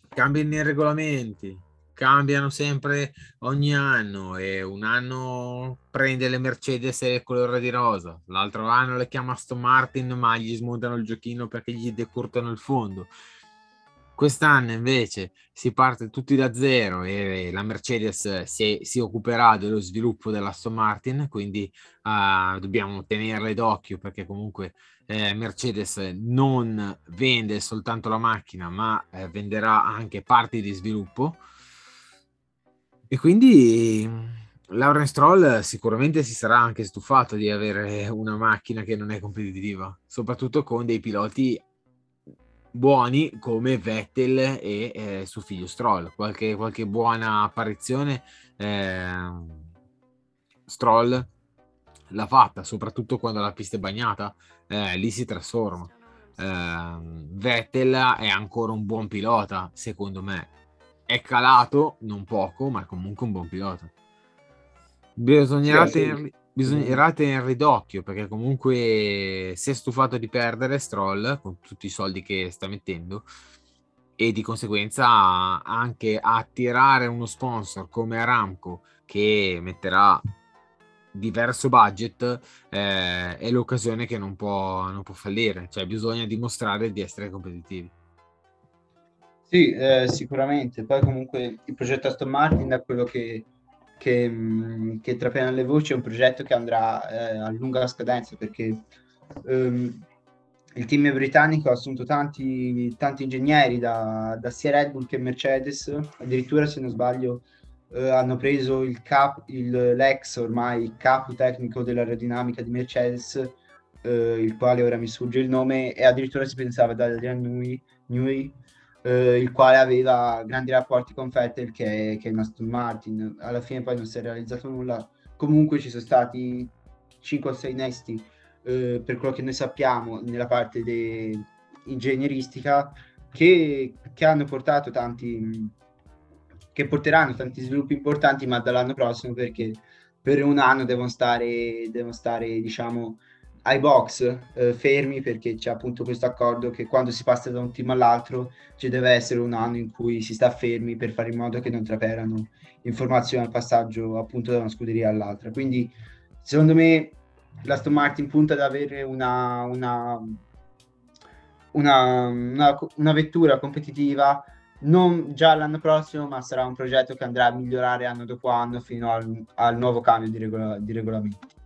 cambiano i regolamenti cambiano sempre ogni anno e un anno prende le Mercedes e colore di rosa, l'altro anno le chiama Aston Martin ma gli smontano il giochino perché gli decurtano il fondo. Quest'anno invece si parte tutti da zero e la Mercedes si, si occuperà dello sviluppo dell'Aston Martin, quindi uh, dobbiamo tenerle d'occhio perché comunque eh, Mercedes non vende soltanto la macchina, ma eh, venderà anche parti di sviluppo. E quindi Lauren Stroll sicuramente si sarà anche stufato di avere una macchina che non è competitiva, soprattutto con dei piloti buoni come Vettel e eh, suo figlio Stroll. Qualche, qualche buona apparizione eh, Stroll l'ha fatta, soprattutto quando la pista è bagnata, eh, lì si trasforma. Eh, Vettel è ancora un buon pilota, secondo me. È calato, non poco, ma è comunque un buon pilota. Bisognerà, Sì, sì. Bisognerà tenerli d'occhio perché comunque si è stufato di perdere Stroll con tutti i soldi che sta mettendo e di conseguenza anche attirare uno sponsor come Aramco che metterà diverso budget eh, è l'occasione che non può, non può fallire, cioè bisogna dimostrare di essere competitivi. Sì, eh, sicuramente. Poi comunque il progetto Aston Martin, da quello che, che, mh, che trapelano le voci, è un progetto che andrà eh, a lunga scadenza perché ehm, il team britannico ha assunto tanti, tanti ingegneri da, da sia Red Bull che Mercedes, addirittura se non sbaglio eh, hanno preso il cap, il, l'ex ormai capo tecnico dell'aerodinamica di Mercedes, eh, il quale ora mi sfugge il nome, e addirittura si pensava ad Adrian Newey, Newey eh, il quale aveva grandi rapporti con Vettel che, che è Aston Martin. Alla fine poi non si è realizzato nulla. Comunque ci sono stati 5 o 6 nesti eh, per quello che noi sappiamo nella parte de- ingegneristica che, che hanno portato tanti che porteranno tanti sviluppi importanti ma dall'anno prossimo perché per un anno devono stare devono stare diciamo ai box eh, fermi perché c'è appunto questo accordo che quando si passa da un team all'altro ci deve essere un anno in cui si sta fermi per fare in modo che non traperano informazioni al passaggio appunto da una scuderia all'altra. Quindi secondo me l'Aston Martin punta ad avere una, una, una, una, una vettura competitiva non già l'anno prossimo, ma sarà un progetto che andrà a migliorare anno dopo anno fino al, al nuovo cambio di, regola, di regolamenti.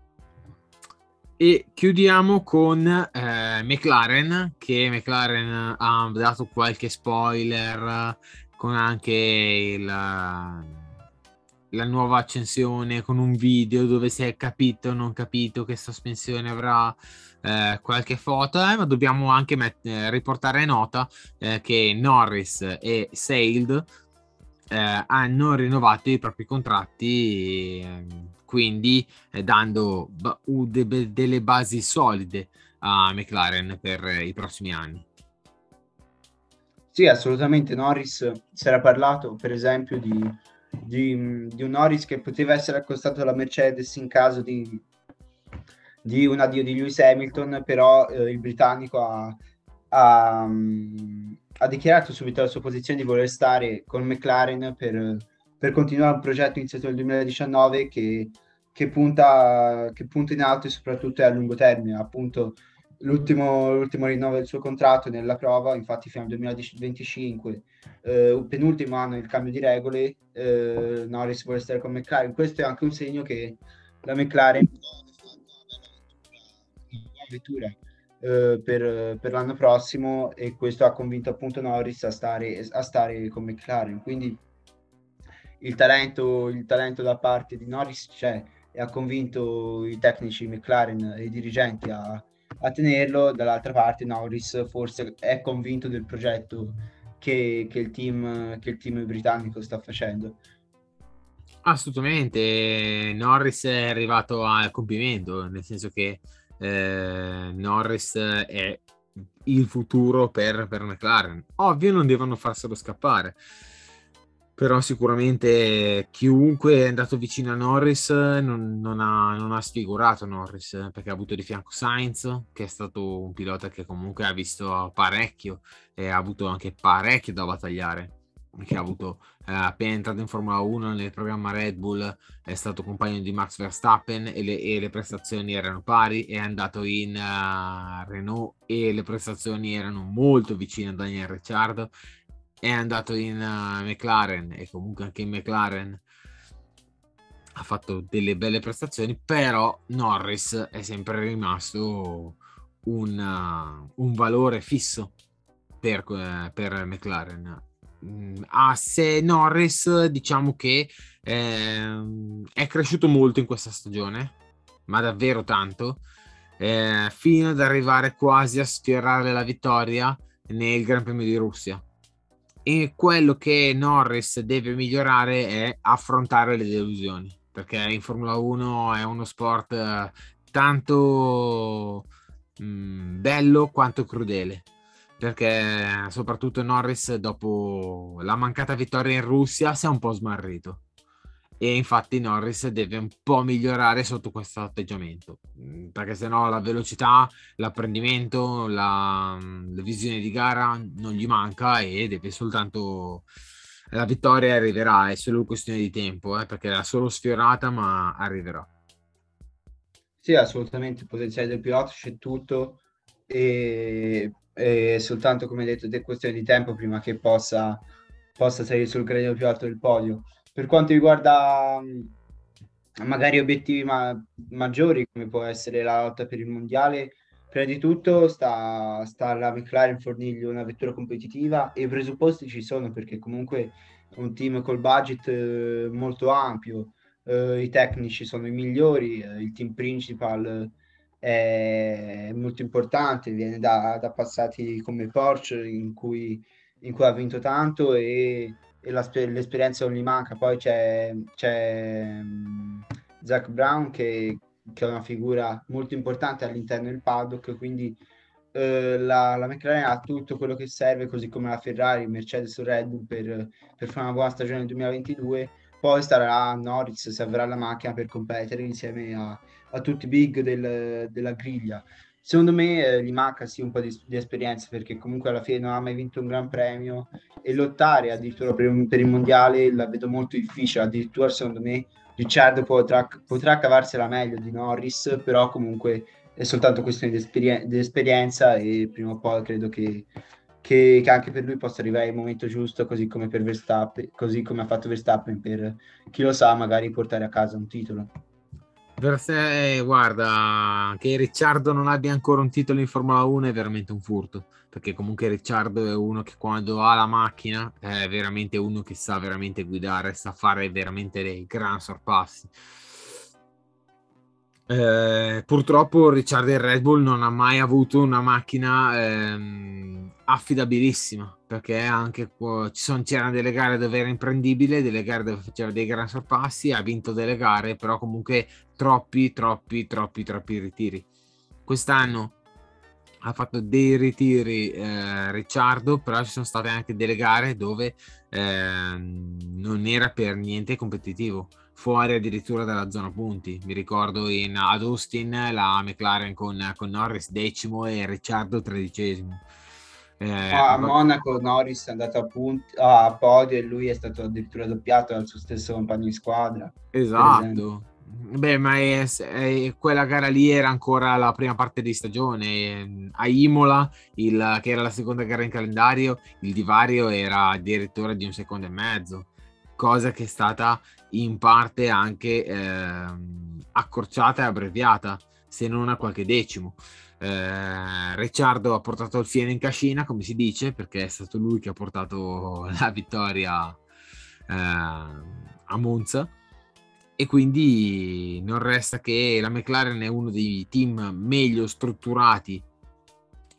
E chiudiamo con eh, McLaren, che McLaren ha dato qualche spoiler con anche il, la nuova accensione, con un video dove si è capito o non capito che sospensione avrà eh, qualche foto, eh, ma dobbiamo anche met- eh, riportare nota eh, che Norris e Sailed eh, hanno rinnovato i propri contratti. Quindi eh, dando ba- de- delle basi solide a McLaren per eh, i prossimi anni. Sì, assolutamente. Norris si era parlato, per esempio, di, di, di un Norris che poteva essere accostato alla Mercedes in caso di, di un addio di Lewis Hamilton, però eh, il britannico ha, ha, ha, dichiarato subito la sua posizione di voler stare con McLaren per, per continuare un progetto iniziato nel 2019 che, che, punta, che punta in alto e soprattutto è a lungo termine. Appunto, l'ultimo, l'ultimo rinnovo del suo contratto nella prova, infatti fino al 2025, eh, penultimo anno il cambio di regole, eh, Norris vuole stare con McLaren. Questo è anche un segno che la McLaren vettura eh, per, per, l'anno prossimo e questo ha convinto appunto Norris a stare, a stare con McLaren. Quindi il talento, il talento da parte di Norris c'è e ha convinto i tecnici McLaren e i dirigenti a, a tenerlo. Dall'altra parte Norris forse è convinto del progetto che, che, il, team, che il team britannico sta facendo. Assolutamente, Norris è arrivato al compimento, nel senso che eh, Norris è il futuro per, per McLaren. Ovvio, non devono farselo scappare. Però sicuramente chiunque è andato vicino a Norris non, non, ha, non, ha, sfigurato Norris perché ha avuto di fianco Sainz, che è stato un pilota che comunque ha visto parecchio e ha avuto anche parecchio da battagliare. Che ha avuto eh, appena entrato in Formula 1 nel programma Red Bull, è stato compagno di Max Verstappen e le, e le prestazioni erano pari. È andato in uh, Renault e le prestazioni erano molto vicine a Daniel Ricciardo è andato in uh, McLaren e comunque anche in McLaren ha fatto delle belle prestazioni, però Norris è sempre rimasto un, uh, un valore fisso per, uh, per McLaren. Mm, a se Norris diciamo che eh, è cresciuto molto in questa stagione, ma davvero tanto, eh, fino ad arrivare quasi a sfiorare la vittoria nel Gran Premio di Russia. E quello che Norris deve migliorare è affrontare le delusioni, perché in Formula 1 è uno sport eh, tanto mh, mm, bello quanto crudele. Perché soprattutto Norris dopo la mancata vittoria in Russia si è un po' smarrito e infatti Norris deve un po' migliorare sotto questo atteggiamento mm, perché sennò la velocità, l'apprendimento, la, mm, la visione di gara non gli manca e deve soltanto la vittoria arriverà, è solo questione di tempo eh, perché è solo sfiorata ma arriverà. Sì, assolutamente, il potenziale del pilota c'è tutto e è soltanto, come detto, è questione di tempo prima che possa, possa salire sul gradino più alto del podio. Per quanto riguarda magari obiettivi ma- maggiori, come può essere la lotta per il mondiale, prima di tutto sta, sta alla McLaren fornirgli una vettura competitiva. E i presupposti ci sono perché comunque è un team col budget eh, molto ampio, eh, i tecnici sono i migliori, eh, il team principal è molto importante, viene da, da passati come Porsche in cui, in cui ha vinto tanto e, la, l'esperienza non gli manca. Poi c'è, c'è um, Zach Brown che, che, è una figura molto importante all'interno del paddock, quindi eh, la, la, McLaren ha tutto quello che serve, così come la Ferrari, Mercedes o Red Bull per, per fare una buona stagione nel 2022. Poi starà Norris se avrà la macchina per competere insieme a, a tutti i big del, della griglia. Secondo me eh, gli manca sì un po' di, di, esperienza perché comunque alla fine non ha mai vinto un gran premio e lottare addirittura per, per il mondiale la vedo molto difficile. Addirittura secondo me Ricciardo potrà, potrà cavarsela meglio di Norris, però comunque è soltanto questione di, esperien- di esperienza e prima o poi credo che, che, che, anche per lui possa arrivare il momento giusto, così come così come ha fatto Verstappen per chi lo sa, magari portare a casa un titolo. Per sé, guarda, che Ricciardo non abbia ancora un titolo in Formula 1 è veramente un furto, perché comunque Ricciardo è uno che quando ha la macchina è veramente uno che sa veramente guidare, sa fare veramente dei gran sorpassi. Eh, purtroppo Ricciardo in Red Bull non ha mai avuto una macchina ehm, affidabilissima perché anche ci sono, c'erano delle gare dove era imprendibile, delle gare dove faceva dei gran sorpassi, ha vinto delle gare, però comunque troppi, troppi, troppi, troppi ritiri. Quest'anno ha fatto dei ritiri eh, Ricciardo, però ci sono state anche delle gare dove eh, non era per niente competitivo, fuori addirittura dalla zona punti. Mi ricordo in, ad Austin la McLaren con, con Norris decimo e Ricciardo tredicesimo eh, a Monaco Norris è andato a, punti, a podio e lui è stato addirittura doppiato dal suo stesso compagno di squadra. Esatto. Beh, ma è, è, quella gara lì era ancora la prima parte di stagione. A Imola, il, che era la seconda gara in calendario, il divario era addirittura di un secondo e mezzo, cosa che è stata in parte anche eh, accorciata e abbreviata, se non a qualche decimo. Eh, Ricciardo ha portato il fieno in cascina, come si dice, perché è stato lui che ha portato la vittoria eh, a Monza. E quindi non resta che la McLaren è uno dei team meglio strutturati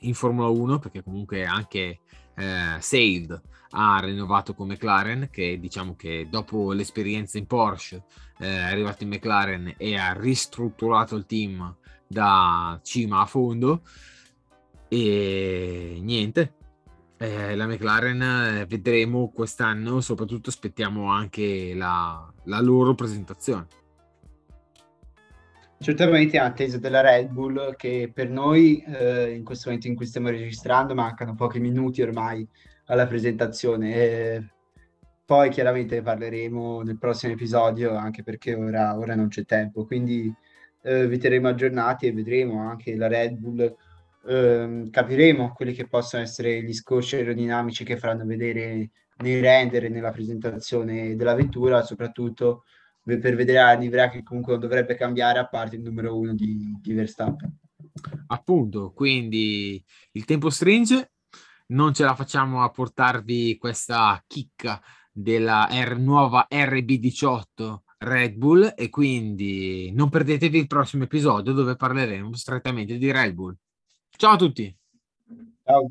in Formula 1, perché comunque anche eh, Saved ha rinnovato con McLaren, che diciamo che dopo l'esperienza in Porsche eh, è arrivato in McLaren e ha ristrutturato il team da cima a fondo. E niente eh, la McLaren eh, vedremo quest'anno soprattutto aspettiamo anche la, la loro presentazione. Certamente in attesa della Red Bull che per noi eh, in questo momento in cui stiamo registrando mancano pochi minuti ormai alla presentazione. E poi chiaramente parleremo nel prossimo episodio anche perché ora, ora non c'è tempo. Quindi eh, vi terremo aggiornati e vedremo anche la Red Bull, eh, capiremo quelli che possono essere gli scorci aerodinamici che faranno vedere nei render e nella presentazione della vettura, soprattutto per vedere a Nivrea che comunque non dovrebbe cambiare a parte il numero uno di, di Verstappen. Appunto, quindi il tempo stringe, non ce la facciamo a portarvi questa chicca della R- nuova RB18 Red Bull e quindi non perdetevi il prossimo episodio dove parleremo strettamente di Red Bull. Ciao a tutti! Ciao.